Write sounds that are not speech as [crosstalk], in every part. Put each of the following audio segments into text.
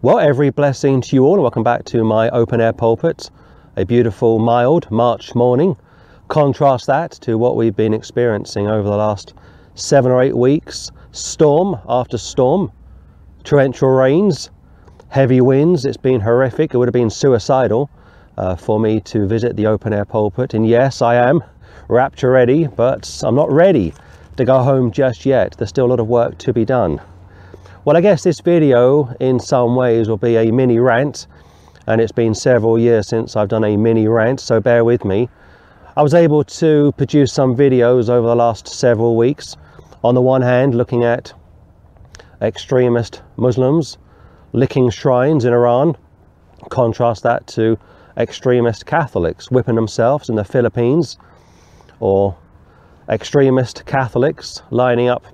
Well, every blessing to you all. Welcome back to my open air pulpit. A beautiful, mild March morning. Contrast that to what we've been experiencing over the last seven or eight weeks storm after storm, torrential rains, heavy winds. It's been horrific. It would have been suicidal uh, for me to visit the open air pulpit. And yes, I am rapture ready, but I'm not ready to go home just yet. There's still a lot of work to be done. Well, I guess this video in some ways will be a mini rant, and it's been several years since I've done a mini rant, so bear with me. I was able to produce some videos over the last several weeks. On the one hand, looking at extremist Muslims licking shrines in Iran, contrast that to extremist Catholics whipping themselves in the Philippines, or extremist Catholics lining up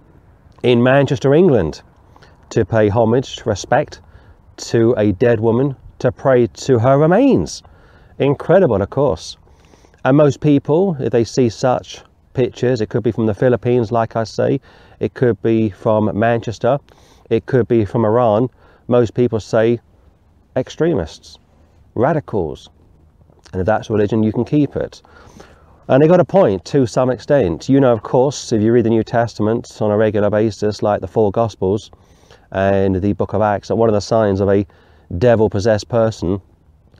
in Manchester, England to pay homage, respect to a dead woman, to pray to her remains. Incredible, of course. And most people, if they see such pictures, it could be from the Philippines, like I say, it could be from Manchester, it could be from Iran. Most people say extremists, radicals. And if that's religion, you can keep it. And they got a point to some extent. You know, of course, if you read the New Testament on a regular basis, like the four Gospels, and the book of Acts that one of the signs of a devil possessed person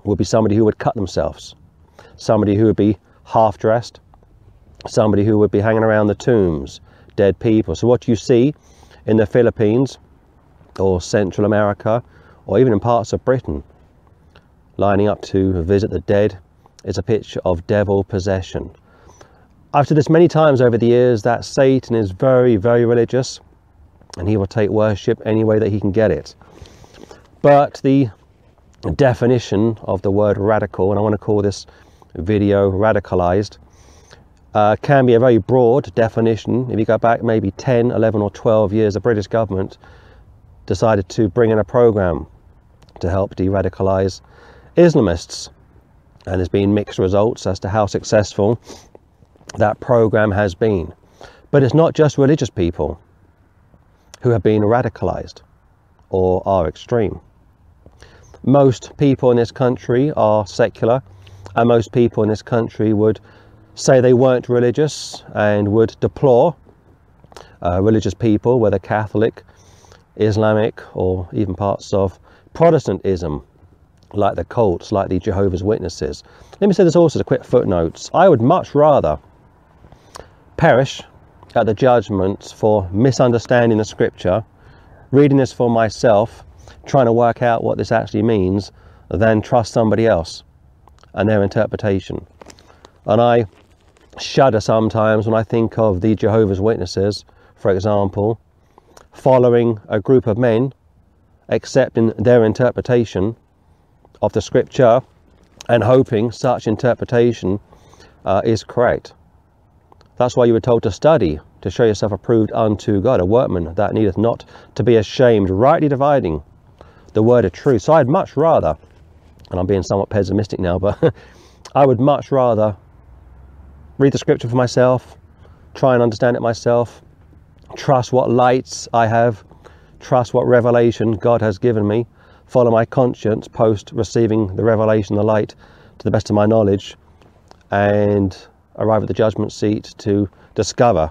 would be somebody who would cut themselves, somebody who would be half dressed, somebody who would be hanging around the tombs, dead people. So, what you see in the Philippines or Central America or even in parts of Britain, lining up to visit the dead, is a picture of devil possession. I've said this many times over the years that Satan is very, very religious and he will take worship any way that he can get it. But the definition of the word radical, and I want to call this video radicalized, uh, can be a very broad definition. If you go back maybe 10, 11, or 12 years, the British government decided to bring in a program to help de radicalize Islamists. And there's been mixed results as to how successful that program has been. But it's not just religious people who have been radicalized or are extreme. Most people in this country are secular, and most people in this country would say they weren't religious and would deplore uh, religious people, whether Catholic, Islamic, or even parts of Protestantism, like the cults, like the Jehovah's Witnesses. Let me say this also as a quick footnote. I would much rather perish at the judgment for misunderstanding the scripture, reading this for myself, trying to work out what this actually means, than trust somebody else and their interpretation. And I shudder sometimes when I think of the Jehovah's Witnesses, for example, following a group of men, accepting their interpretation of the scripture and hoping such interpretation uh, is correct. That's why you were told to study, to show yourself approved unto God, a workman that needeth not to be ashamed, rightly dividing the word of truth. So I'd much rather, and I'm being somewhat pessimistic now, but [laughs] I would much rather read the scripture for myself, try and understand it myself, trust what lights I have, trust what revelation God has given me, follow my conscience post receiving the revelation, the light, to the best of my knowledge, and arrive at the judgment seat to discover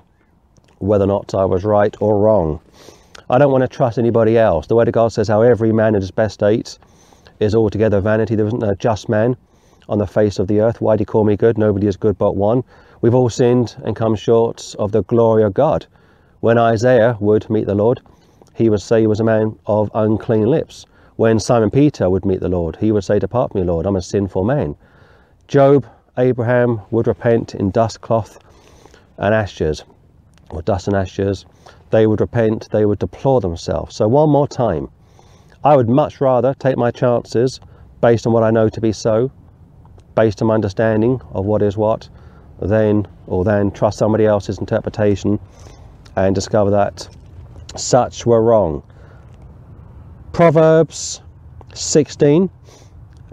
whether or not I was right or wrong. I don't want to trust anybody else. The Word of God says how every man in his best state is altogether vanity. There isn't a just man on the face of the earth. Why do you call me good? Nobody is good but one. We've all sinned and come short of the glory of God. When Isaiah would meet the Lord, he would say he was a man of unclean lips. When Simon Peter would meet the Lord, he would say, Depart from me, Lord, I'm a sinful man. Job Abraham would repent in dust cloth and ashes, or dust and ashes. They would repent, they would deplore themselves. So, one more time, I would much rather take my chances based on what I know to be so, based on my understanding of what is what, than or then trust somebody else's interpretation and discover that such were wrong. Proverbs 16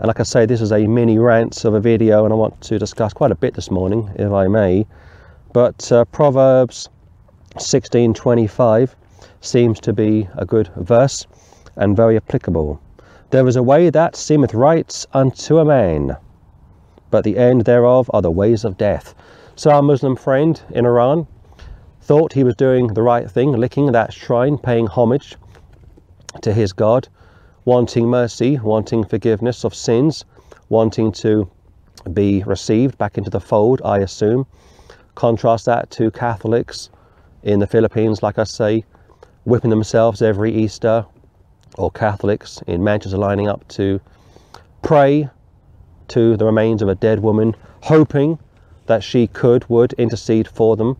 and like I say, this is a mini rant of a video, and I want to discuss quite a bit this morning, if I may. But uh, Proverbs 16:25 seems to be a good verse and very applicable. There is a way that seemeth right unto a man, but the end thereof are the ways of death. So our Muslim friend in Iran thought he was doing the right thing, licking that shrine, paying homage to his God, wanting mercy, wanting forgiveness of sins, wanting to be received back into the fold, I assume. Contrast that to Catholics in the Philippines, like I say, whipping themselves every Easter, or Catholics in Manchester lining up to pray to the remains of a dead woman, hoping that she could, would intercede for them.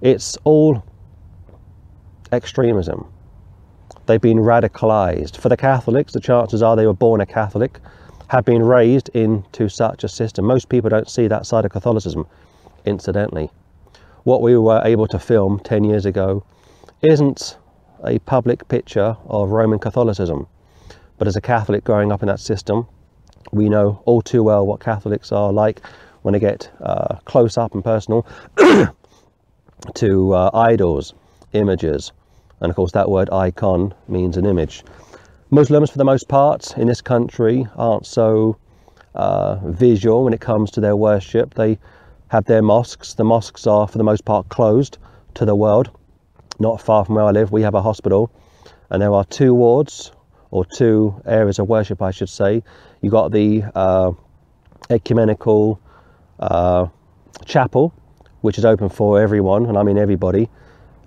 It's all extremism. They've been radicalized. For the Catholics, the chances are they were born a Catholic, have been raised into such a system. Most people don't see that side of Catholicism, incidentally. What we were able to film 10 years ago isn't a public picture of Roman Catholicism. But as a Catholic growing up in that system, we know all too well what Catholics are like when they get uh, close up and personal [coughs] to uh, idols, images, and of course that word icon means an image. Muslims, for the most part, in this country aren't so uh, visual when it comes to their worship. They have their mosques. The mosques are, for the most part, closed to the world not far from where I live, we have a hospital, and there are two wards or two areas of worship, I should say. You got the uh, ecumenical uh, chapel, which is open for everyone, and I mean everybody,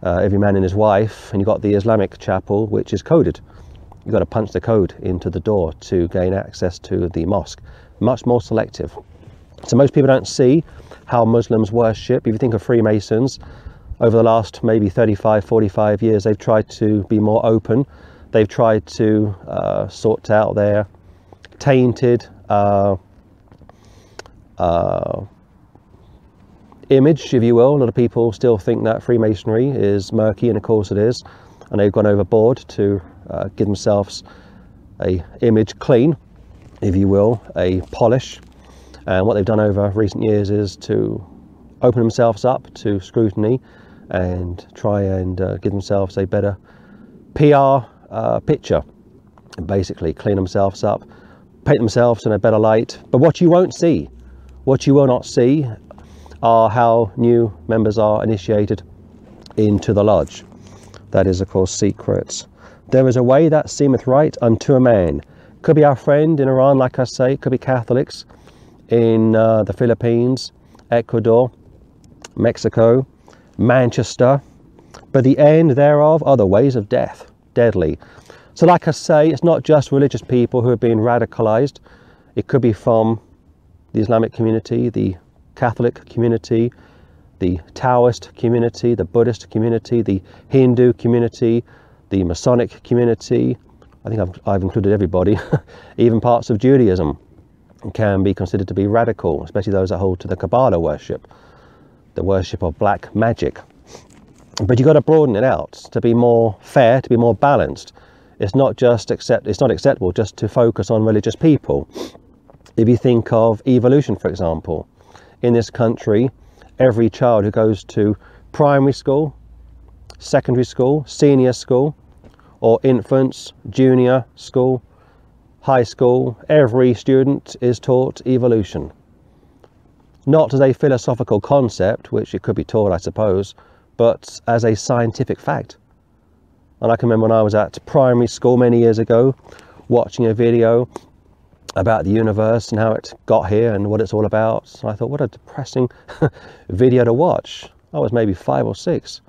uh, every man and his wife, and you've got the Islamic chapel, which is coded. You've got to punch the code into the door to gain access to the mosque. Much more selective. So most people don't see how Muslims worship. If you think of Freemasons, over the last maybe 35, 45 years, they've tried to be more open. They've tried to uh, sort out their tainted uh, uh, image, if you will. A lot of people still think that Freemasonry is murky, and of course it is. And they've gone overboard to uh, give themselves a image clean, if you will, a polish. And what they've done over recent years is to open themselves up to scrutiny and try and uh, give themselves a better PR uh, picture. Basically, clean themselves up, paint themselves in a better light. But what you won't see, what you will not see, are how new members are initiated into the lodge. That is, of course, secrets. There is a way that seemeth right unto a man. Could be our friend in Iran, like I say, could be Catholics in uh, the Philippines, Ecuador, Mexico, Manchester, but the end thereof are the ways of death, deadly. So, like I say, it's not just religious people who have been radicalized, it could be from the Islamic community, the Catholic community, the Taoist community, the Buddhist community, the Hindu community, the Masonic community. I think I've, I've included everybody, [laughs] even parts of Judaism can be considered to be radical, especially those that hold to the Kabbalah worship the worship of black magic. But you've got to broaden it out to be more fair, to be more balanced. It's not just accept it's not acceptable just to focus on religious people. If you think of evolution, for example, in this country, every child who goes to primary school, secondary school, senior school, or infants, junior school, high school, every student is taught evolution not as a philosophical concept, which it could be taught, I suppose, but as a scientific fact. And I can remember when I was at primary school many years ago, watching a video about the universe and how it got here and what it's all about. And I thought, what a depressing [laughs] video to watch. I was maybe five or six.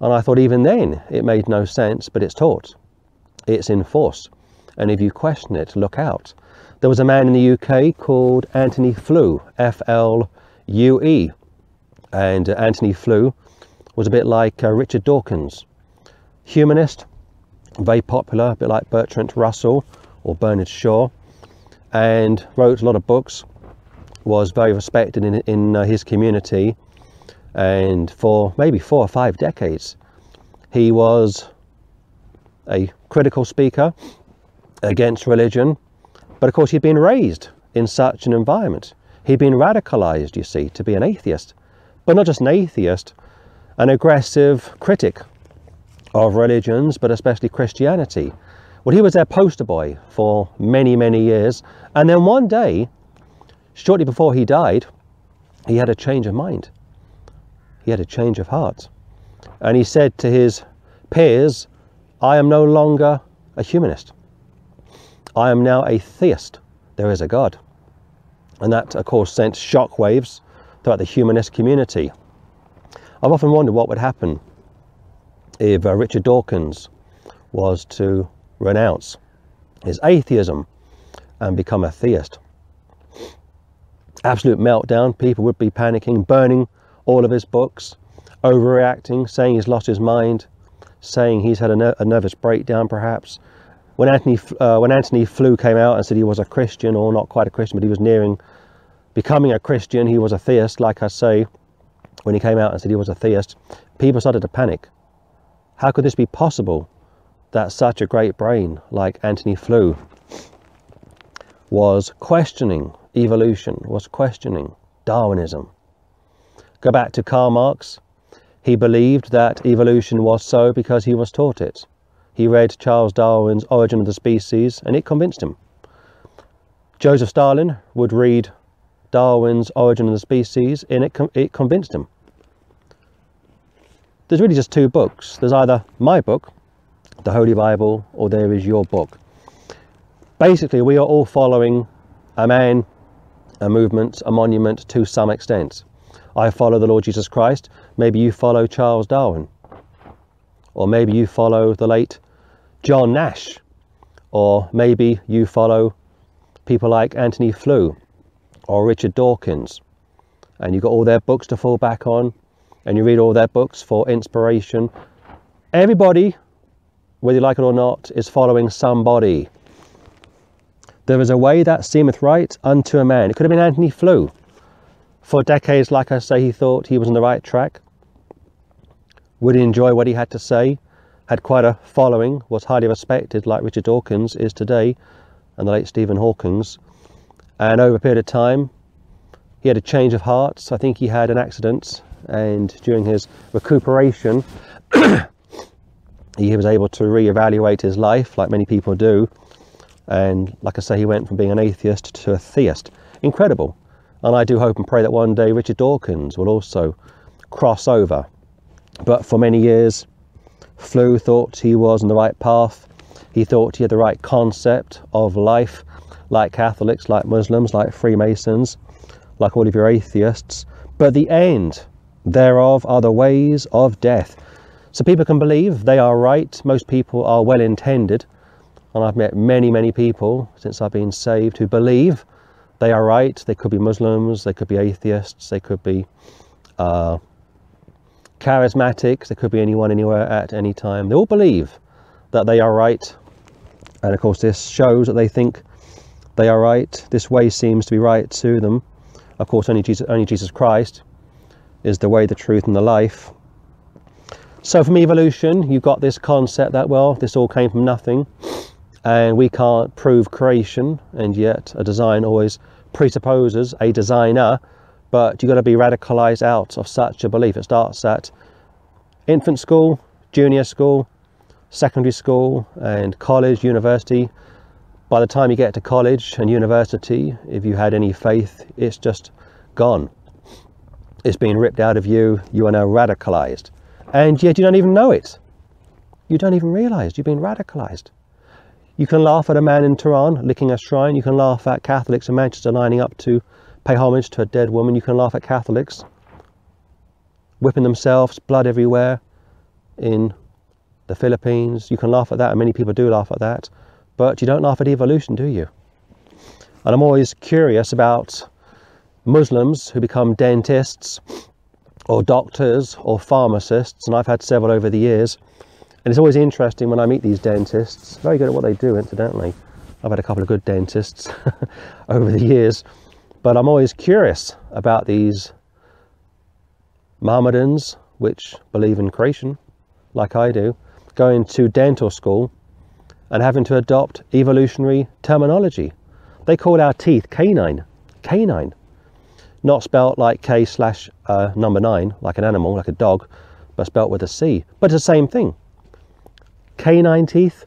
And I thought, even then, it made no sense, but it's taught, it's in force. And if you question it, look out. There was a man in the UK called Antony Flew, F L U E. And Antony Flew was a bit like uh, Richard Dawkins, humanist, very popular, a bit like Bertrand Russell or Bernard Shaw, and wrote a lot of books, was very respected in, in uh, his community, and for maybe four or five decades, he was a critical speaker against religion but of course, he'd been raised in such an environment. He'd been radicalized, you see, to be an atheist. But not just an atheist, an aggressive critic of religions, but especially Christianity. Well, he was their poster boy for many, many years. And then one day, shortly before he died, he had a change of mind. He had a change of heart. And he said to his peers, I am no longer a humanist. I am now a theist. There is a God. And that, of course, sent shockwaves throughout the humanist community. I've often wondered what would happen if uh, Richard Dawkins was to renounce his atheism and become a theist. Absolute meltdown. People would be panicking, burning all of his books, overreacting, saying he's lost his mind, saying he's had a, ner- a nervous breakdown, perhaps. When Antony, uh, when Antony Flew came out and said he was a Christian, or not quite a Christian, but he was nearing becoming a Christian, he was a theist, like I say, when he came out and said he was a theist, people started to panic. How could this be possible that such a great brain like Antony Flew was questioning evolution, was questioning Darwinism? Go back to Karl Marx. He believed that evolution was so because he was taught it. He read Charles Darwin's Origin of the Species and it convinced him. Joseph Stalin would read Darwin's Origin of the Species and it, it convinced him. There's really just two books. There's either my book, the Holy Bible, or there is your book. Basically, we are all following a man, a movement, a monument to some extent. I follow the Lord Jesus Christ. Maybe you follow Charles Darwin. Or maybe you follow the late John Nash. Or maybe you follow people like Antony Flew or Richard Dawkins. And you've got all their books to fall back on, and you read all their books for inspiration. Everybody, whether you like it or not, is following somebody. There is a way that seemeth right unto a man. It could have been Antony Flew. For decades, like I say, he thought he was on the right track. Would enjoy what he had to say. Had quite a following, was highly respected, like Richard Dawkins is today, and the late Stephen Hawkins. And over a period of time, he had a change of hearts. I think he had an accident, and during his recuperation, [clears throat] he was able to re-evaluate his life, like many people do. And like I say, he went from being an atheist to a theist. Incredible. And I do hope and pray that one day Richard Dawkins will also cross over. But for many years, Flew thought he was on the right path. He thought he had the right concept of life like Catholics, like Muslims, like Freemasons, like all of your atheists. But the end thereof are the ways of death. So people can believe they are right. Most people are well intended. And I've met many, many people since I've been saved who believe they are right. They could be Muslims, they could be atheists, they could be uh, charismatics, they could be anyone, anywhere, at any time. They all believe that they are right. And of course, this shows that they think they are right. This way seems to be right to them. Of course, only Jesus, only Jesus Christ is the way, the truth, and the life. So, from evolution, you've got this concept that, well, this all came from nothing, and we can't prove creation, and yet a design always presupposes a designer, but you've got to be radicalized out of such a belief. It starts at infant school, junior school, secondary school, and college, university, by the time you get to college and university, if you had any faith, it's just gone. It's been ripped out of you. You are now radicalized. And yet you don't even know it. You don't even realize you've been radicalized. You can laugh at a man in Tehran licking a shrine. You can laugh at Catholics in Manchester lining up to pay homage to a dead woman. You can laugh at Catholics whipping themselves, blood everywhere in the Philippines. You can laugh at that, and many people do laugh at that. But you don't laugh at evolution, do you? And I'm always curious about Muslims who become dentists or doctors or pharmacists, and I've had several over the years. And it's always interesting when I meet these dentists, very good at what they do, incidentally. I've had a couple of good dentists [laughs] over the years, but I'm always curious about these Mohammedans, which believe in creation, like I do, going to dental school and having to adopt evolutionary terminology. They call our teeth canine, canine, not spelt like K slash uh, number nine, like an animal, like a dog, but spelt with a C. But the same thing. Canine teeth,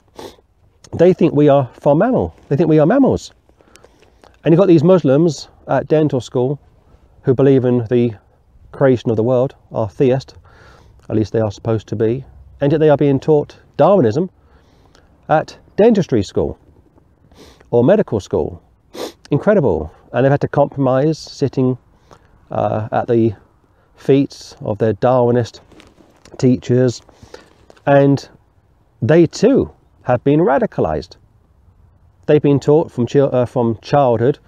they think we are from mammal. They think we are mammals. And you've got these Muslims at dental school who believe in the creation of the world, are theist, at least they are supposed to be, and yet they are being taught Darwinism at dentistry school or medical school. Incredible. And they've had to compromise sitting uh, at the feet of their Darwinist teachers, and they too have been radicalized. They've been taught from, uh, from childhood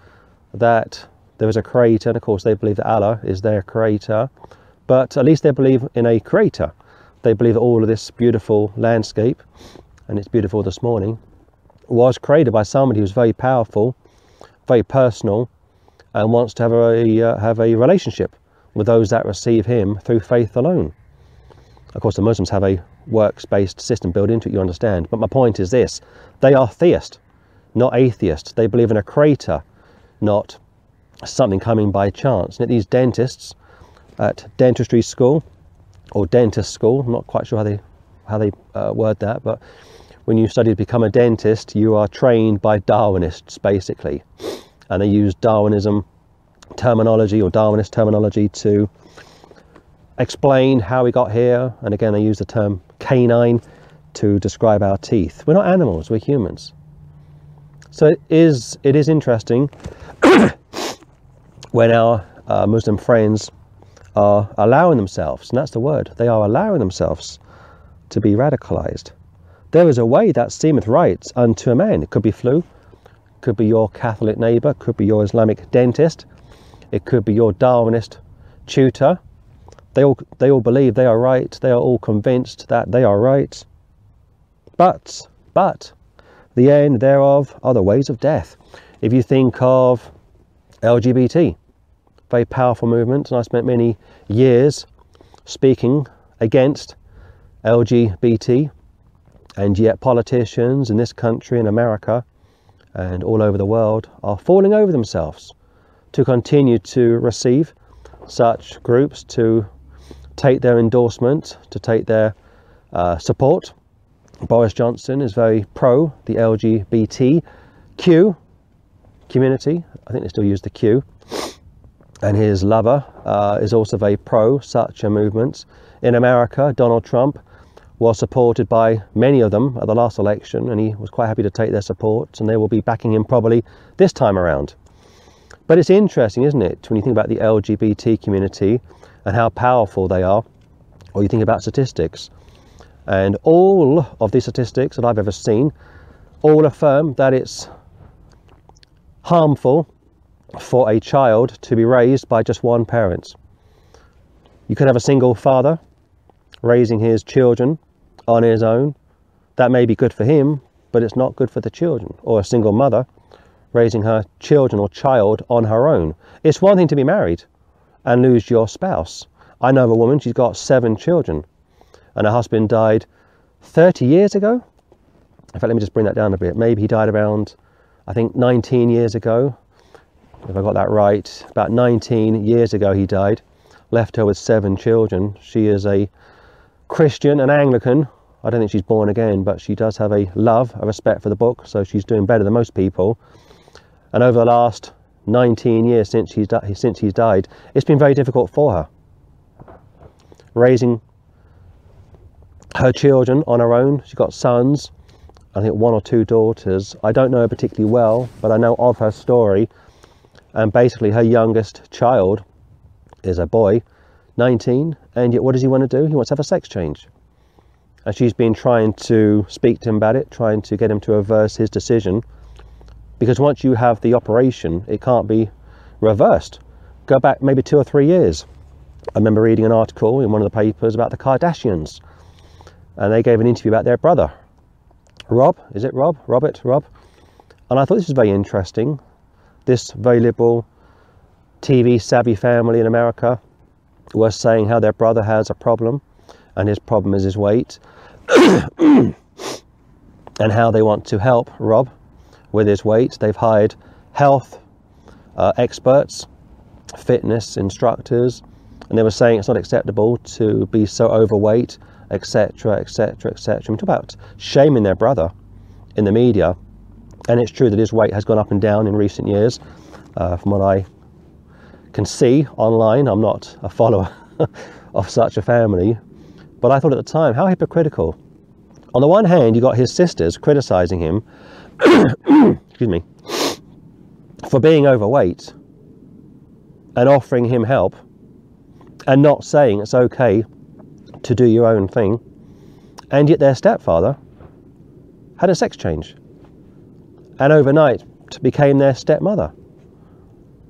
that there is a creator, and of course, they believe that Allah is their creator, but at least they believe in a creator. They believe that all of this beautiful landscape, and it's beautiful this morning, was created by somebody who's very powerful, very personal, and wants to have a uh, have a relationship with those that receive Him through faith alone. Of course, the Muslims have a works-based system built into it. You understand, but my point is this: they are theist, not atheist. They believe in a creator, not something coming by chance. And these dentists at dentistry school or dentist school, I'm not quite sure how they how they uh, word that, but when you study to become a dentist, you are trained by Darwinists basically, and they use Darwinism terminology or Darwinist terminology to explain how we got here. And again, they use the term canine to describe our teeth. We're not animals; we're humans. So it is it is interesting [coughs] when our uh, Muslim friends are allowing themselves, and that's the word, they are allowing themselves to be radicalized. There is a way that seemeth right unto a man. It could be Flew, could be your Catholic neighbour, could be your Islamic dentist, it could be your Darwinist tutor. They all, they all believe they are right, they are all convinced that they are right. But, but, the end thereof are the ways of death. If you think of LGBT, very powerful movement, and I spent many years speaking against LGBT, and yet politicians in this country, in America, and all over the world are falling over themselves to continue to receive such groups, to take their endorsement, to take their uh, support. Boris Johnson is very pro the LGBTQ community. I think they still use the Q and his lover uh, is also very pro such a movement. In America, Donald Trump was supported by many of them at the last election, and he was quite happy to take their support, and they will be backing him probably this time around. But it's interesting, isn't it, when you think about the LGBT community and how powerful they are, or you think about statistics. And all of these statistics that I've ever seen all affirm that it's harmful for a child to be raised by just one parent. You could have a single father raising his children on his own. That may be good for him, but it's not good for the children. Or a single mother raising her children or child on her own. It's one thing to be married and lose your spouse. I know of a woman, she's got seven children, and her husband died 30 years ago. In fact, let me just bring that down a bit. Maybe he died around, I think, 19 years ago if I got that right, about 19 years ago he died, left her with seven children. She is a Christian, an Anglican. I don't think she's born again, but she does have a love, a respect for the book, so she's doing better than most people. And over the last 19 years since he's, since he's died, it's been very difficult for her. Raising her children on her own, she's got sons, I think one or two daughters. I don't know her particularly well, but I know of her story and basically her youngest child is a boy 19 and yet what does he want to do? He wants to have a sex change. And she's been trying to speak to him about it trying to get him to reverse his decision because once you have the operation it can't be reversed. Go back maybe two or three years. I remember reading an article in one of the papers about the kardashians and they gave an interview about their brother. Rob is it rob? Robert rob? And i thought this was very interesting. This very liberal, TV savvy family in America was saying how their brother has a problem and his problem is his weight [coughs] and how they want to help Rob with his weight. They've hired health uh, experts, fitness instructors, and they were saying it's not acceptable to be so overweight, etc., etc., etc. Mean, talk about shaming their brother in the media, and it's true that his weight has gone up and down in recent years, uh, from what I can see online. I'm not a follower [laughs] of such a family, but I thought at the time, how hypocritical. On the one hand, you got his sisters criticizing him, [coughs] excuse me, for being overweight and offering him help and not saying it's okay to do your own thing. And yet their stepfather had a sex change and overnight became their stepmother.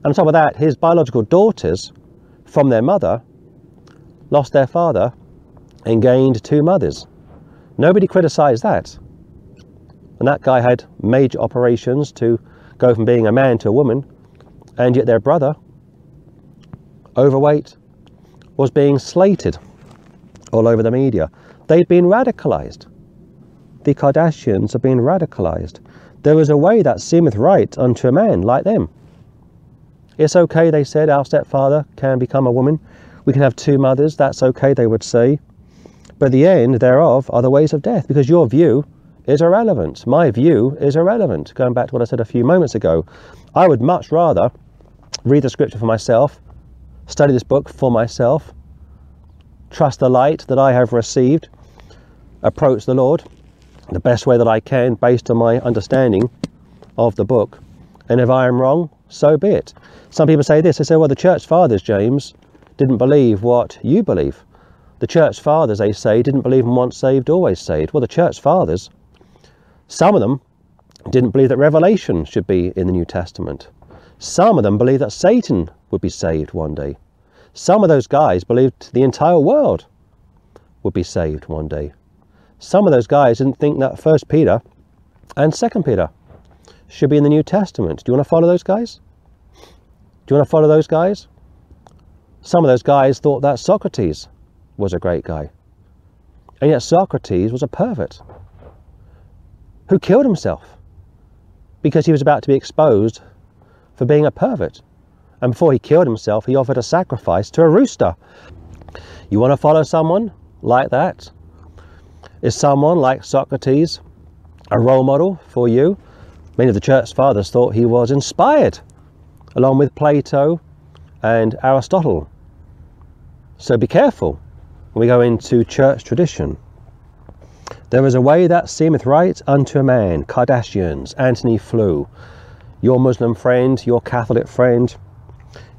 On top of that, his biological daughters from their mother lost their father and gained two mothers. Nobody criticised that. And that guy had major operations to go from being a man to a woman, and yet their brother, overweight, was being slated all over the media. They'd been radicalised. The Kardashians have been radicalised. There is a way that seemeth right unto a man like them. It's okay, they said, our stepfather can become a woman. We can have two mothers, that's okay, they would say. But the end thereof are the ways of death, because your view is irrelevant. My view is irrelevant. Going back to what I said a few moments ago, I would much rather read the scripture for myself, study this book for myself, trust the light that I have received, approach the Lord the best way that I can based on my understanding of the book. And if I am wrong, so be it. Some people say this they say, well, the church fathers, James, didn't believe what you believe. The church fathers, they say, didn't believe in once saved, always saved. Well, the church fathers, some of them didn't believe that Revelation should be in the New Testament. Some of them believed that Satan would be saved one day. Some of those guys believed the entire world would be saved one day. Some of those guys didn't think that First Peter and Second Peter should be in the New Testament. Do you want to follow those guys? Do you want to follow those guys? Some of those guys thought that Socrates was a great guy. And yet Socrates was a pervert who killed himself because he was about to be exposed for being a pervert. And before he killed himself, he offered a sacrifice to a rooster. You want to follow someone like that? Is someone like Socrates a role model for you? Many of the church fathers thought he was inspired, along with Plato and Aristotle. So be careful when we go into church tradition. There is a way that seemeth right unto a man. Kardashians, Antony Flew, your Muslim friend, your Catholic friend,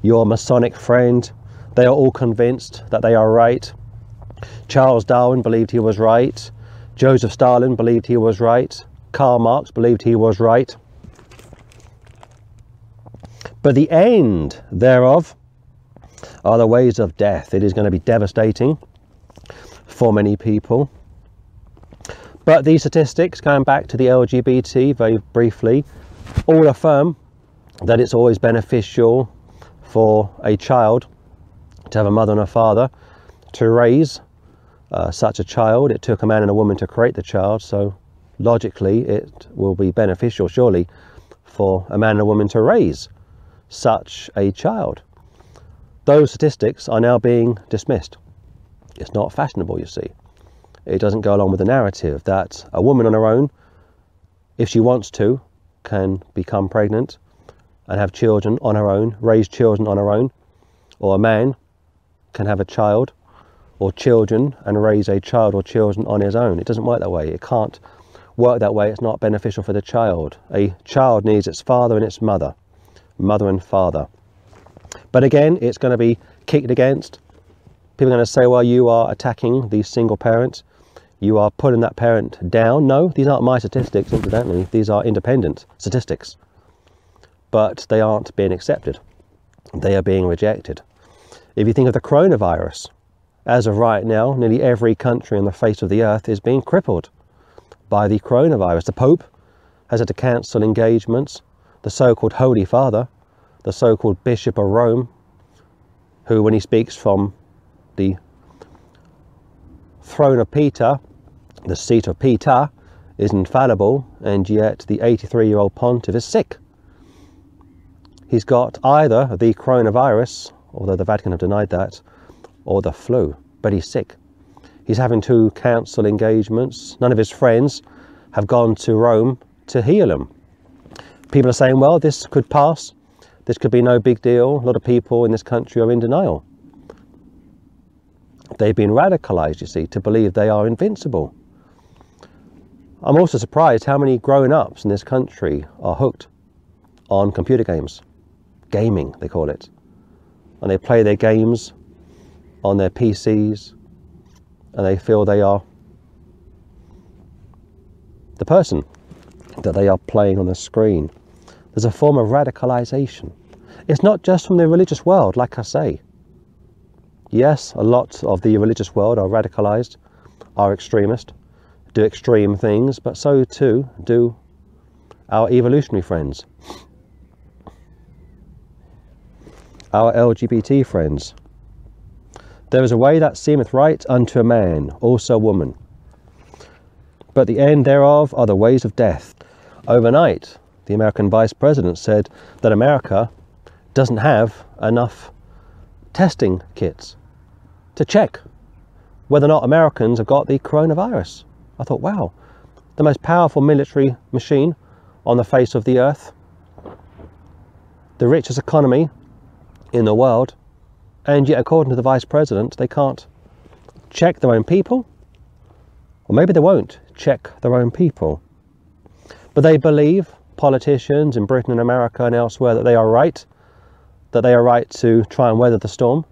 your Masonic friend, they are all convinced that they are right. Charles Darwin believed he was right. Joseph Stalin believed he was right. Karl Marx believed he was right. But the end thereof are the ways of death. It is going to be devastating for many people. But these statistics, going back to the LGBT very briefly, all affirm that it's always beneficial for a child to have a mother and a father to raise uh, such a child. It took a man and a woman to create the child, so logically it will be beneficial, surely, for a man and a woman to raise such a child. Those statistics are now being dismissed. It's not fashionable, you see. It doesn't go along with the narrative that a woman on her own, if she wants to, can become pregnant and have children on her own, raise children on her own, or a man can have a child or children and raise a child or children on his own. It doesn't work that way. It can't work that way. It's not beneficial for the child. A child needs its father and its mother, mother and father. But again, it's going to be kicked against. People are going to say, well, you are attacking the single parents. You are putting that parent down. No, these aren't my statistics, incidentally. These are independent statistics. But they aren't being accepted. They are being rejected. If you think of the coronavirus, as of right now, nearly every country on the face of the earth is being crippled by the coronavirus. The Pope has had to cancel engagements. The so called Holy Father, the so called Bishop of Rome, who, when he speaks from the throne of Peter, the seat of Peter, is infallible, and yet the 83 year old pontiff is sick. He's got either the coronavirus, although the Vatican have denied that, or the flu, but he's sick. He's having two council engagements. None of his friends have gone to Rome to heal him. People are saying, well, this could pass. This could be no big deal. A lot of people in this country are in denial. They've been radicalized, you see, to believe they are invincible. I'm also surprised how many grown ups in this country are hooked on computer games. Gaming, they call it. And they play their games on their PCs and they feel they are the person that they are playing on the screen. There's a form of radicalization. It's not just from the religious world, like I say. Yes, a lot of the religious world are radicalized, are extremist, do extreme things, but so too do our evolutionary friends, our LGBT friends. There is a way that seemeth right unto a man, also a woman. But the end thereof are the ways of death. Overnight, the American vice president said that America doesn't have enough testing kits to check whether or not Americans have got the coronavirus. I thought, wow, the most powerful military machine on the face of the earth, the richest economy in the world, and yet, according to the vice president, they can't check their own people, or maybe they won't check their own people. But they believe, politicians in Britain and America and elsewhere, that they are right, that they are right to try and weather the storm.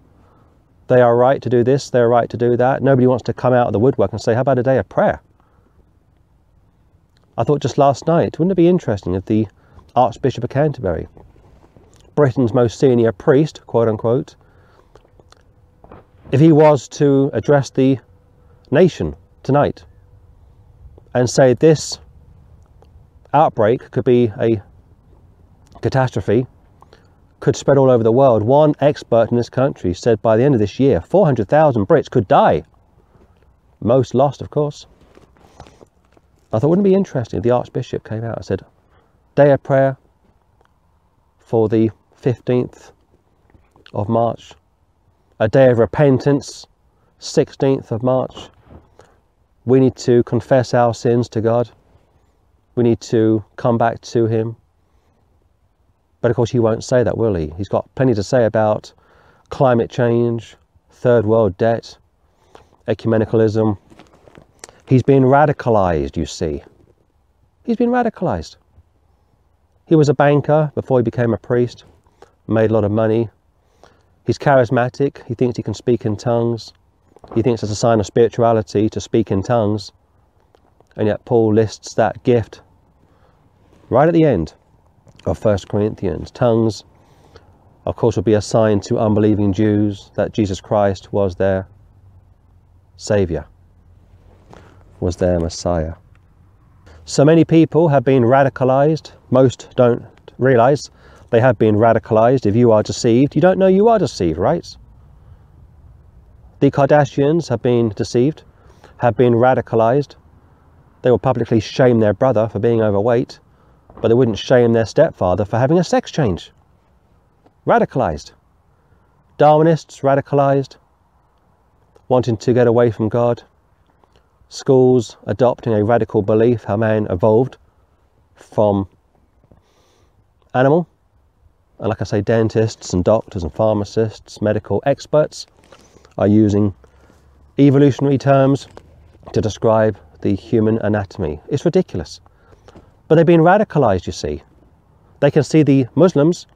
They are right to do this, they are right to do that. Nobody wants to come out of the woodwork and say, How about a day of prayer? I thought just last night, wouldn't it be interesting if the Archbishop of Canterbury, Britain's most senior priest, quote unquote, if he was to address the nation tonight and say this outbreak could be a catastrophe, could spread all over the world. One expert in this country said by the end of this year, 400,000 Brits could die. Most lost, of course. I thought, wouldn't it be interesting if the Archbishop came out and said, Day of prayer for the 15th of March, a day of repentance, 16th of March. We need to confess our sins to God. We need to come back to Him. But of course, he won't say that, will he? He's got plenty to say about climate change, third world debt, ecumenicalism, He's been radicalized, you see. He's been radicalized. He was a banker before he became a priest, made a lot of money. He's charismatic. He thinks he can speak in tongues. He thinks it's a sign of spirituality to speak in tongues. And yet, Paul lists that gift right at the end of 1 Corinthians. Tongues, of course, will be a sign to unbelieving Jews that Jesus Christ was their Saviour was their Messiah. So many people have been radicalized. Most don't realize they have been radicalized. If you are deceived, you don't know you are deceived, right? The Kardashians have been deceived, have been radicalized. They will publicly shame their brother for being overweight, but they wouldn't shame their stepfather for having a sex change. Radicalized. Darwinists radicalized, wanting to get away from God, schools adopting a radical belief how man evolved from animal. And like I say, dentists and doctors and pharmacists, medical experts are using evolutionary terms to describe the human anatomy. It's ridiculous. But they've been radicalized, you see. They can see the Muslims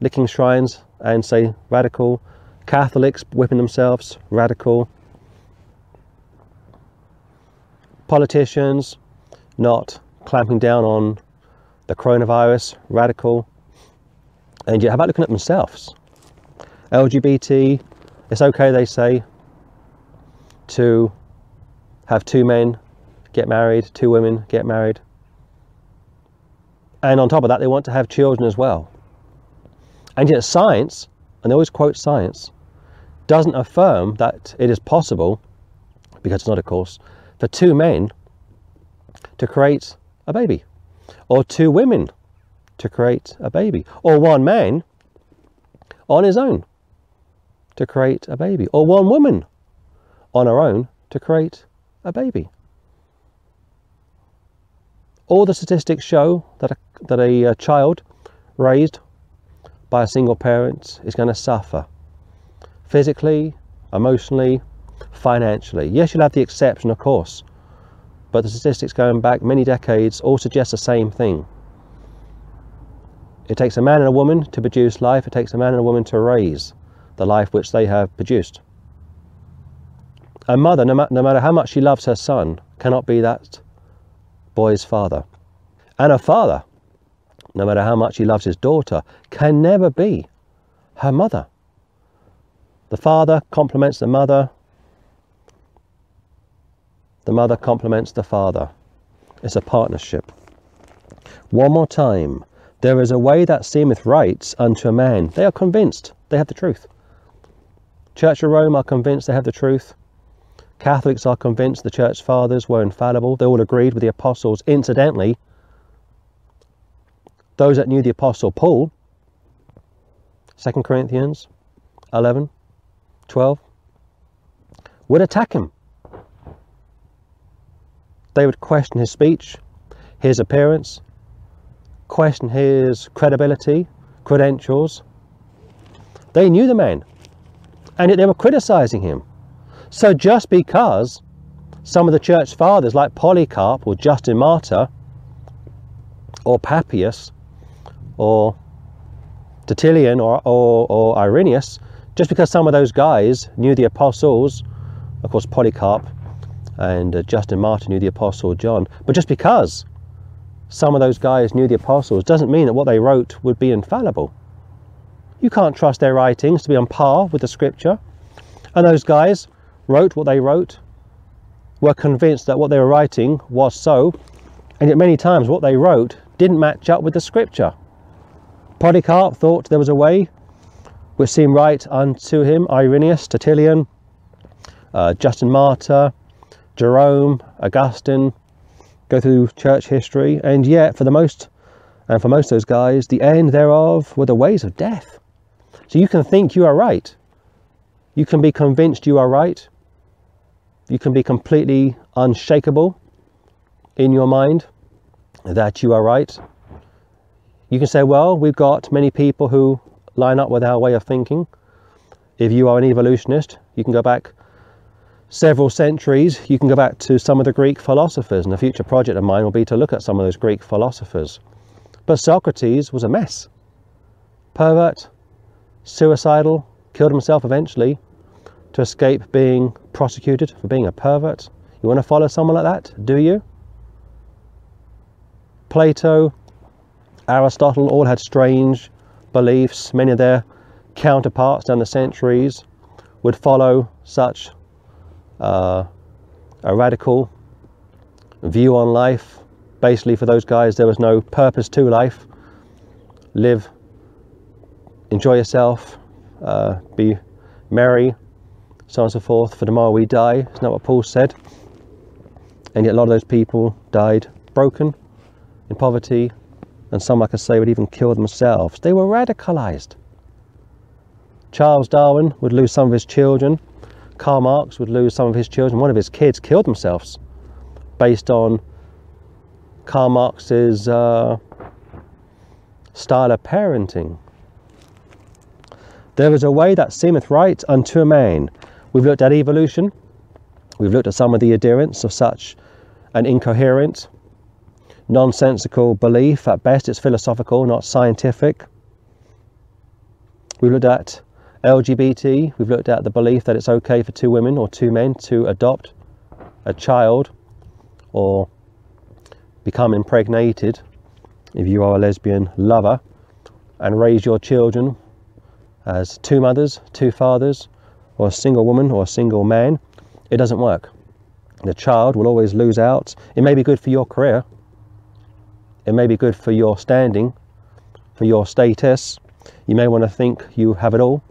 licking shrines and say radical, Catholics whipping themselves, radical, politicians not clamping down on the coronavirus, radical, and yet how about looking at themselves? LGBT, it's okay, they say, to have two men get married, two women get married. And on top of that, they want to have children as well. And yet, science, and they always quote science, doesn't affirm that it is possible, because it's not, of course, for two men to create a baby, or two women to create a baby, or one man on his own to create a baby, or one woman on her own to create a baby. All the statistics show that a, that a, a child raised by a single parent is going to suffer physically, emotionally, financially. Yes, you'll have the exception, of course, but the statistics going back many decades all suggest the same thing. It takes a man and a woman to produce life, it takes a man and a woman to raise the life which they have produced. A mother, no, ma- no matter how much she loves her son, cannot be that boy's father. And a father, no matter how much he loves his daughter, can never be her mother. The father complements the mother, the mother complements the father. It's a partnership. One more time. There is a way that seemeth right unto a man. They are convinced they have the truth. Church of Rome are convinced they have the truth. Catholics are convinced the church fathers were infallible. They all agreed with the apostles. Incidentally, those that knew the apostle Paul, 2 Corinthians 11, 12, would attack him. They would question his speech, his appearance, question his credibility, credentials. They knew the man, and yet they were criticizing him. So just because some of the church fathers like Polycarp or Justin Martyr or Papias or Tertullian or, or, or Irenaeus, just because some of those guys knew the apostles, of course Polycarp and uh, Justin Martyr knew the apostle John, but just because some of those guys knew the apostles doesn't mean that what they wrote would be infallible. You can't trust their writings to be on par with the scripture. And those guys wrote what they wrote, were convinced that what they were writing was so, and yet many times what they wrote didn't match up with the scripture. Polycarp thought there was a way which seemed right unto him, Irenaeus, Tertullian, uh, Justin Martyr, Jerome, Augustine, go through church history, and yet for the most and for most of those guys, the end thereof were the ways of death. So you can think you are right. You can be convinced you are right. You can be completely unshakable in your mind that you are right. You can say, well, we've got many people who line up with our way of thinking. If you are an evolutionist, you can go back several centuries. You can go back to some of the Greek philosophers, and a future project of mine will be to look at some of those Greek philosophers. But Socrates was a mess. Pervert, suicidal, killed himself eventually to escape being prosecuted for being a pervert. You want to follow someone like that? Do you? Plato, Aristotle all had strange beliefs. Many of their counterparts down the centuries would follow such uh, a radical view on life. Basically, for those guys, there was no purpose to life. Live, enjoy yourself, uh, be merry, so on and so forth. For tomorrow we die. Isn't that what Paul said? And yet, a lot of those people died broken, in poverty, and some, like I say, would even kill themselves. They were radicalized. Charles Darwin would lose some of his children. Karl Marx would lose some of his children. One of his kids killed themselves based on Karl Marx's uh, style of parenting. There is a way that seemeth right unto a man. We've looked at evolution. We've looked at some of the adherents of such an incoherent, nonsensical belief. At best, it's philosophical, not scientific. We've looked at LGBT. We've looked at the belief that it's okay for two women or two men to adopt a child or become impregnated if you are a lesbian lover and raise your children as two mothers, two fathers, or a single woman or a single man. It doesn't work. The child will always lose out. It may be good for your career, it may be good for your standing, for your status. You may want to think you have it all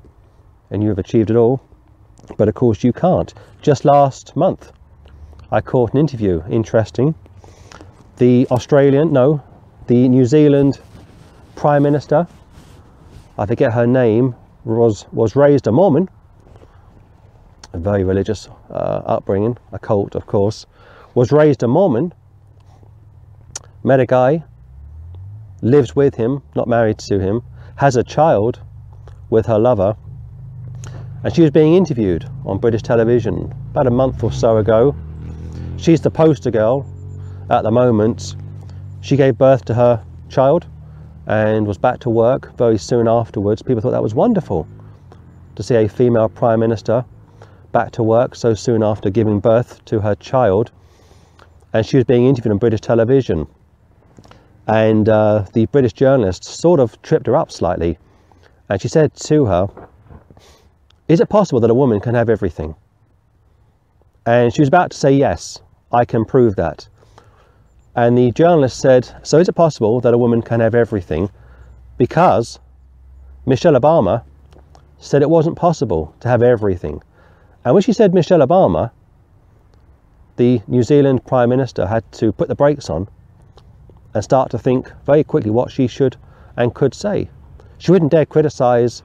and you have achieved it all, but of course you can't. Just last month, I caught an interview, interesting. The Australian, no, the New Zealand Prime Minister, I forget her name, was, was raised a Mormon, a very religious uh, upbringing, a cult, of course, was raised a Mormon, met a guy, lives with him, not married to him, has a child with her lover, and she was being interviewed on British television about a month or so ago. She's the poster girl at the moment. She gave birth to her child and was back to work very soon afterwards. People thought that was wonderful to see a female prime minister back to work so soon after giving birth to her child. And she was being interviewed on British television. And uh, the British journalist sort of tripped her up slightly. And she said to her, Is it possible that a woman can have everything? And she was about to say, Yes, I can prove that. And the journalist said, So is it possible that a woman can have everything? Because Michelle Obama said it wasn't possible to have everything. And when she said Michelle Obama, the New Zealand Prime Minister had to put the brakes on and start to think very quickly what she should and could say. She wouldn't dare criticise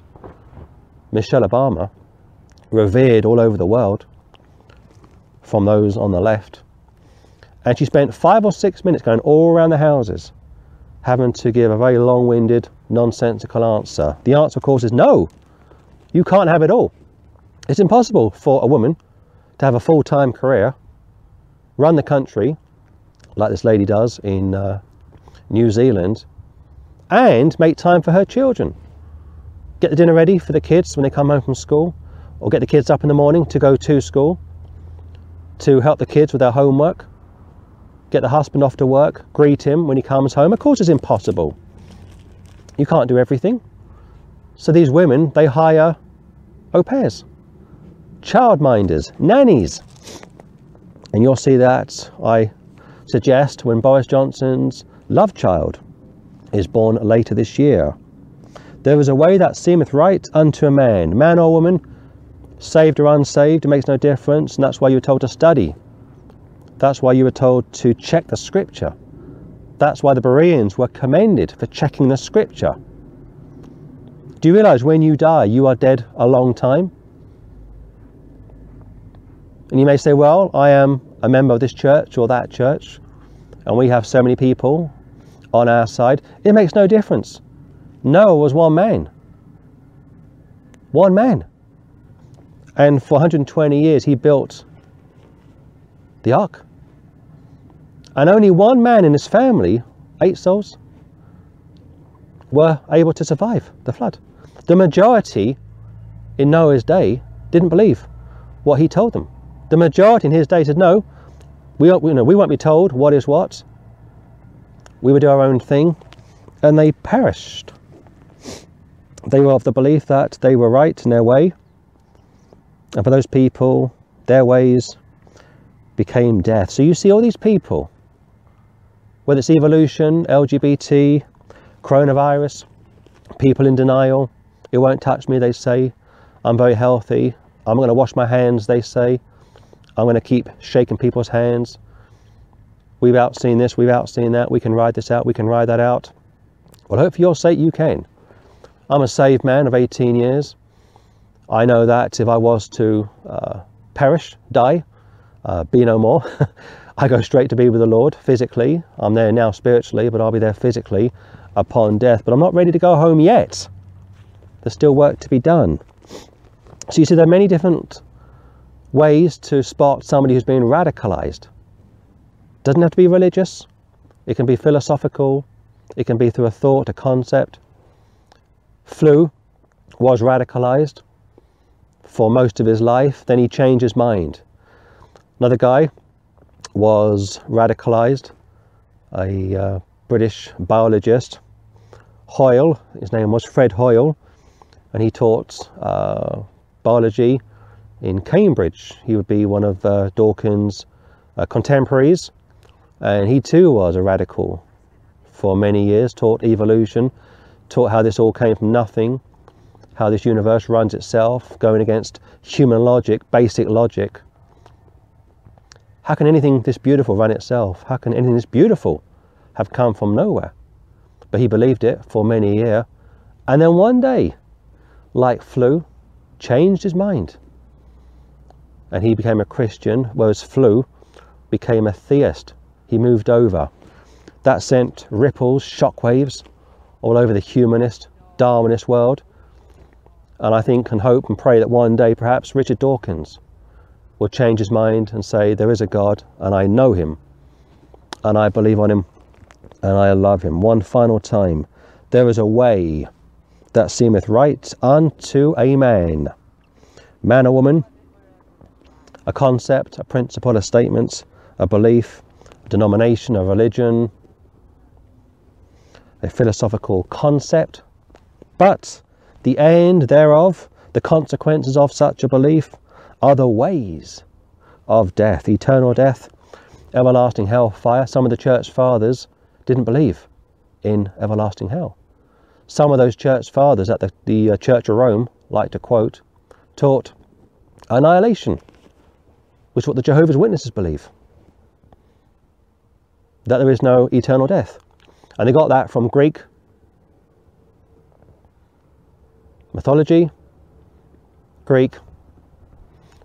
Michelle Obama, revered all over the world from those on the left. And she spent five or six minutes going all around the houses, having to give a very long winded, nonsensical answer. The answer, of course, is no, you can't have it all. It's impossible for a woman to have a full time career, run the country like this lady does in uh, New Zealand, and make time for her children. Get the dinner ready for the kids when they come home from school, or get the kids up in the morning to go to school, to help the kids with their homework, get the husband off to work, greet him when he comes home. Of course, it's impossible. You can't do everything. So these women, they hire au pairs, childminders, nannies. And you'll see that I suggest when Boris Johnson's love child is born later this year. There is a way that seemeth right unto a man, man or woman, saved or unsaved, it makes no difference, and that's why you were told to study. That's why you were told to check the scripture. That's why the Bereans were commended for checking the scripture. Do you realize when you die, you are dead a long time? And you may say, Well, I am a member of this church or that church, and we have so many people on our side. It makes no difference. Noah was one man. One man. And for 120 years, he built the ark. And only one man in his family, eight souls, were able to survive the flood. The majority in Noah's day didn't believe what he told them. The majority in his day said, no, we, you know, we won't be told what is what. We will do our own thing. And they perished. They were of the belief that they were right in their way. And for those people, their ways became death. So you see all these people, whether it's evolution, LGBT, coronavirus, people in denial, it won't touch me, they say. I'm very healthy. I'm going to wash my hands, they say. I'm going to keep shaking people's hands. We've outseen this, we've outseen that. We can ride this out, we can ride that out. Well, hope for your sake you can. I'm a saved man of 18 years. I know that if I was to uh, perish, die, uh, be no more, [laughs] I go straight to be with the Lord physically. I'm there now spiritually, but I'll be there physically upon death. But I'm not ready to go home yet. There's still work to be done. So you see, there are many different ways to spot somebody who's been radicalized. Doesn't have to be religious. It can be philosophical. It can be through a thought, a concept. Flew was radicalized for most of his life. Then he changed his mind. Another guy was radicalized, a uh, British biologist. Hoyle, his name was Fred Hoyle, and he taught uh, biology in Cambridge. He would be one of uh, Dawkins' uh, contemporaries, and he too was a radical for many years, taught evolution, taught how this all came from nothing, how this universe runs itself, going against human logic, basic logic. How can anything this beautiful run itself? How can anything this beautiful have come from nowhere? But he believed it for many years. And then one day, like Flew, changed his mind. And he became a Christian, whereas Flew became a theist. He moved over. That sent ripples, shockwaves all over the humanist, Darwinist world. And I think and hope and pray that one day perhaps Richard Dawkins will change his mind and say, There is a God, and I know him, and I believe on him, and I love him. One final time, there is a way that seemeth right unto a man. Man or woman, a concept, a principle, a statement, a belief, a denomination, a religion, a philosophical concept, but the end thereof, the consequences of such a belief, are the ways of death, eternal death, everlasting hell, fire. Some of the church fathers didn't believe in everlasting hell. Some of those church fathers at the, the uh, Church of Rome, like to quote, taught annihilation, which is what the Jehovah's Witnesses believe. That there is no eternal death. And they got that from Greek mythology, Greek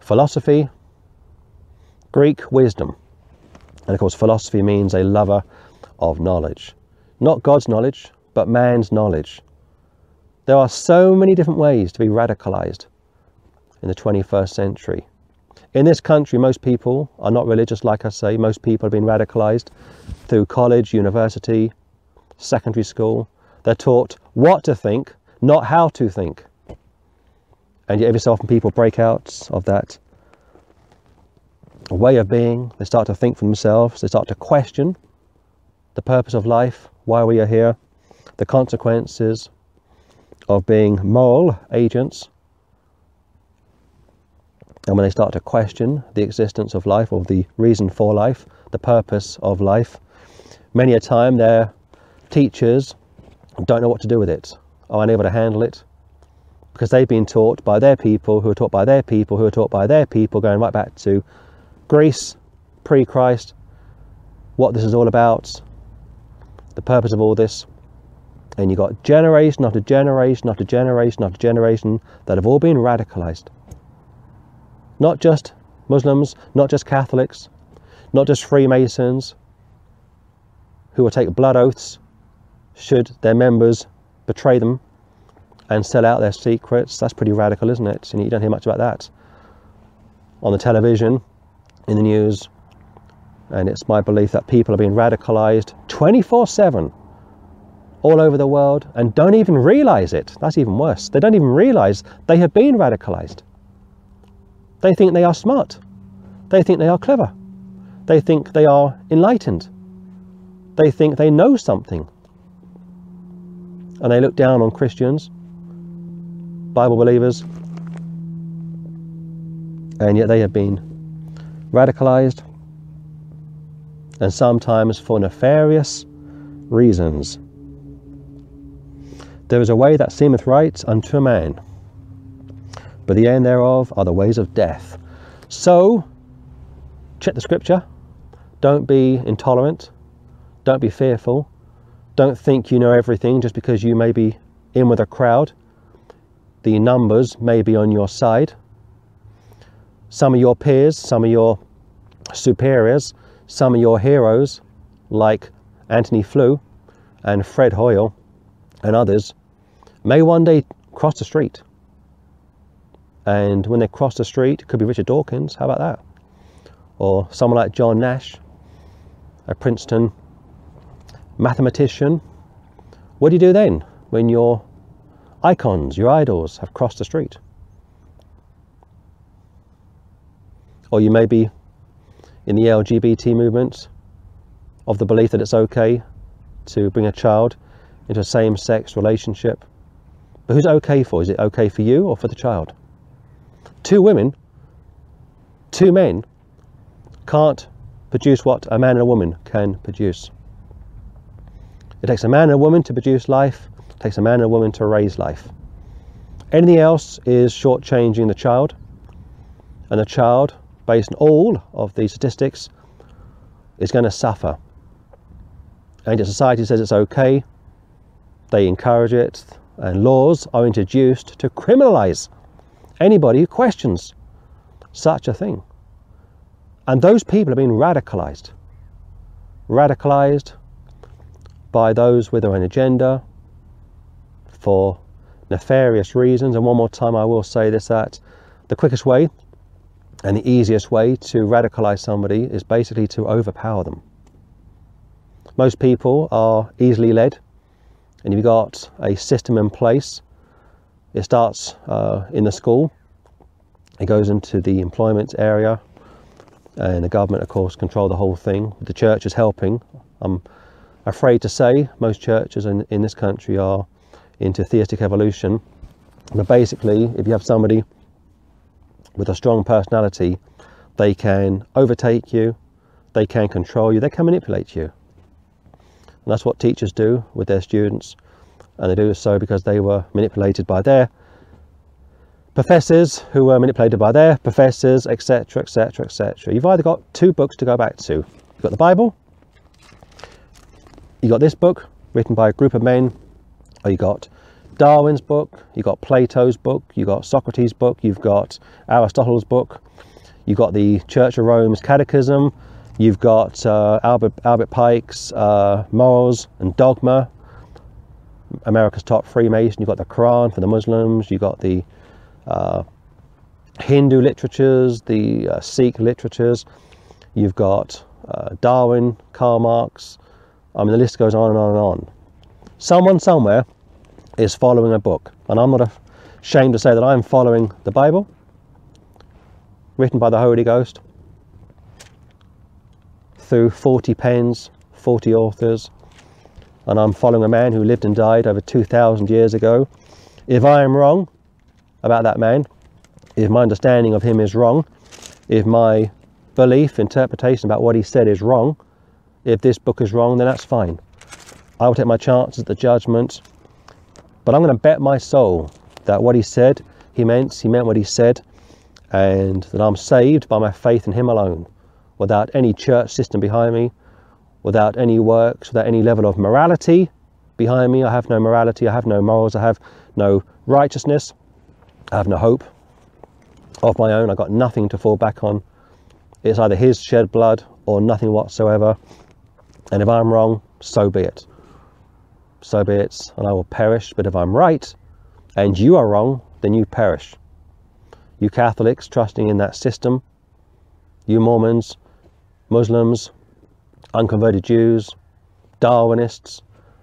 philosophy, Greek wisdom. And of course, philosophy means a lover of knowledge. Not God's knowledge, but man's knowledge. There are so many different ways to be radicalized in the 21st century. In this country, most people are not religious, like I say. Most people have been radicalized through college, university, secondary school. They're taught what to think, not how to think. And yet, every so often, people break out of that way of being. They start to think for themselves. They start to question the purpose of life, why we are here, the consequences of being moral agents. And when they start to question the existence of life or the reason for life, the purpose of life, many a time their teachers don't know what to do with it, are unable to handle it, because they've been taught by their people, who are taught by their people, who are taught by their people, going right back to Greece, pre Christ, what this is all about, the purpose of all this. And you've got generation after generation after generation after generation that have all been radicalized. Not just Muslims, not just Catholics, not just Freemasons, who will take blood oaths should their members betray them and sell out their secrets. That's pretty radical, isn't it? You don't hear much about that on the television, in the news. And it's my belief that people are being radicalized 24 7 all over the world and don't even realize it. That's even worse. They don't even realize they have been radicalized. They think they are smart. They think they are clever. They think they are enlightened. They think they know something. And they look down on Christians Bible believers, and yet they have been radicalized and sometimes for nefarious reasons. There is a way that seemeth right unto a man, but the end thereof are the ways of death. So, check the scripture. Don't be intolerant. Don't be fearful. Don't think you know everything just because you may be in with a crowd the numbers may be on your side. Some of your peers, some of your superiors, some of your heroes, like Antony Flew and Fred Hoyle and others, may one day cross the street. And when they cross the street, it could be Richard Dawkins, how about that? Or someone like John Nash, a Princeton mathematician. What do you do then when your icons, your idols, have crossed the street. Or you may be in the LGBT movement of the belief that it's okay to bring a child into a same sex relationship. But who's okay for? Is it okay for you or for the child? Two women, two men can't produce what a man and a woman can produce. It takes a man and a woman to produce life, it takes a man and a woman to raise life. Anything else is shortchanging the child, and the child, based on all of these statistics, is going to suffer. And yet society says it's okay, they encourage it, and laws are introduced to criminalize anybody who questions such a thing. And those people have been radicalized. Radicalized by those with their own agenda for nefarious reasons. And one more time, I will say this that the quickest way and the easiest way to radicalize somebody is basically to overpower them. Most people are easily led, and you've got a system in place. It starts uh, in the school, it goes into the employment area, and the government, of course, control the whole thing. The church is helping. I'm afraid to say most churches in, in this country are into theistic evolution. But basically, if you have somebody with a strong personality, they can overtake you, they can control you, they can manipulate you. And that's what teachers do with their students. And they do so because they were manipulated by their professors who were manipulated by their professors, etc., etc., etc. You've either got two books to go back to. You've got the Bible, you got this book written by a group of men, or you got Darwin's book, you got Plato's book, you got Socrates' book, you've got Aristotle's book, you've got the Church of Rome's Catechism, you've got uh, Albert, Albert Pike's uh, Morals and Dogma, America's top Freemason, you've got the Quran for the Muslims, you've got the uh, Hindu literatures, the uh, Sikh literatures. You've got uh, Darwin, Karl Marx. I mean, the list goes on and on and on. Someone somewhere is following a book, and I'm not ashamed to say that I'm following the Bible, written by the Holy Ghost, through 40 pens, 40 authors, and I'm following a man who lived and died over 2,000 years ago. If I am wrong, about that man, if my understanding of him is wrong, if my belief, interpretation about what he said is wrong, if this book is wrong, then that's fine. I will take my chances at the judgment, but I'm going to bet my soul that what he said, he meant, he meant what he said, and that I'm saved by my faith in him alone, without any church system behind me, without any works, without any level of morality behind me. I have no morality, I have no morals, I have no righteousness. I have no hope of my own. I've got nothing to fall back on. It's either his shed blood or nothing whatsoever. And if I'm wrong, so be it. So be it, and I will perish. But if I'm right and you are wrong, then you perish. You Catholics trusting in that system, you Mormons, Muslims, unconverted Jews, Darwinists,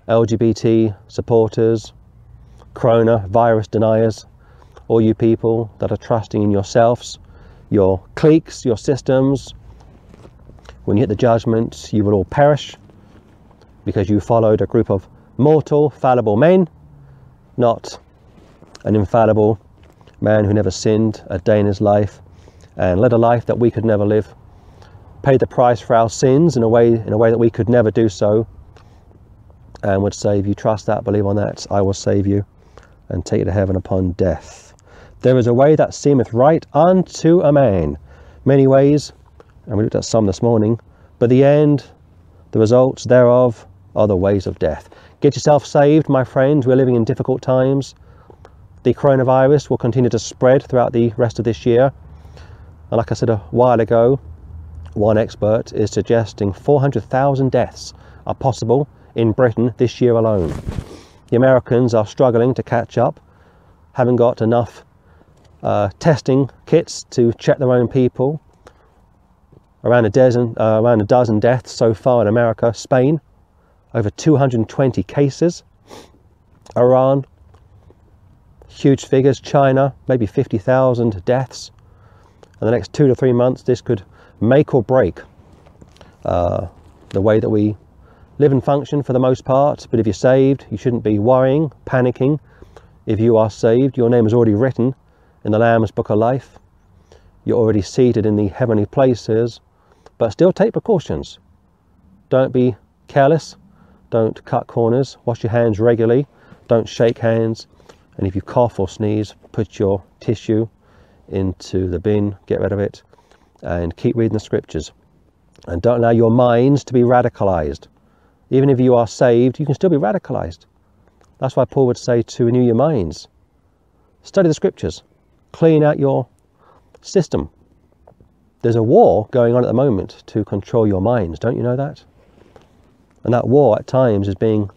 LGBT supporters, coronavirus deniers, all you people that are trusting in yourselves, your cliques, your systems, when you hit the judgment, you will all perish because you followed a group of mortal, fallible men, not an infallible man who never sinned a day in his life and led a life that we could never live, paid the price for our sins in a way in a way that we could never do so, and would if you trust that, believe on that, I will save you and take you to heaven upon death. There is a way that seemeth right unto a man. Many ways, and we looked at some this morning, but the end, the results thereof, are the ways of death. Get yourself saved, my friends. We're living in difficult times. The coronavirus will continue to spread throughout the rest of this year. And like I said a while ago, one expert is suggesting 400,000 deaths are possible in Britain this year alone. The Americans are struggling to catch up, haven't got enough uh, testing kits to check their own people. Around a dozen, uh, around a dozen deaths so far in America, Spain, over 220 cases. Iran, huge figures. China, maybe 50,000 deaths. In the next two to three months, this could make or break uh, the way that we live and function for the most part. But if you're saved, you shouldn't be worrying, panicking. If you are saved, your name is already written in the Lamb's Book of Life. You're already seated in the heavenly places, but still take precautions. Don't be careless. Don't cut corners. Wash your hands regularly. Don't shake hands. And if you cough or sneeze, put your tissue into the bin, get rid of it, and keep reading the scriptures. And don't allow your minds to be radicalized. Even if you are saved, you can still be radicalized. That's why Paul would say to renew your minds. Study the scriptures clean out your system. There's a war going on at the moment to control your minds. Don't you know that? And that war at times is being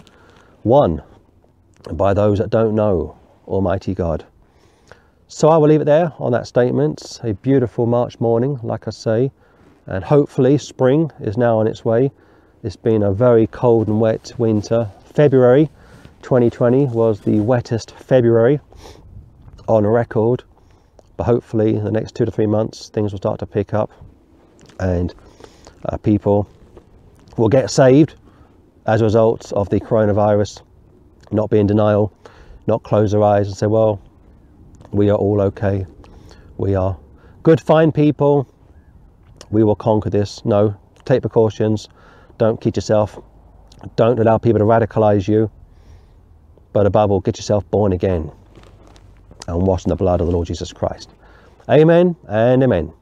won by those that don't know Almighty God. So I will leave it there on that statement. A beautiful March morning, like I say, and hopefully spring is now on its way. It's been a very cold and wet winter. February 2020 was the wettest February on record, but hopefully in the next two to three months things will start to pick up and uh, people will get saved as a result of the coronavirus, not be in denial, not close their eyes and say, well, we are all okay. We are good, fine people. We will conquer this. No, take precautions. Don't kid yourself. Don't allow people to radicalize you. But above all, get yourself born again and washed in the blood of the Lord Jesus Christ. Amen and amen.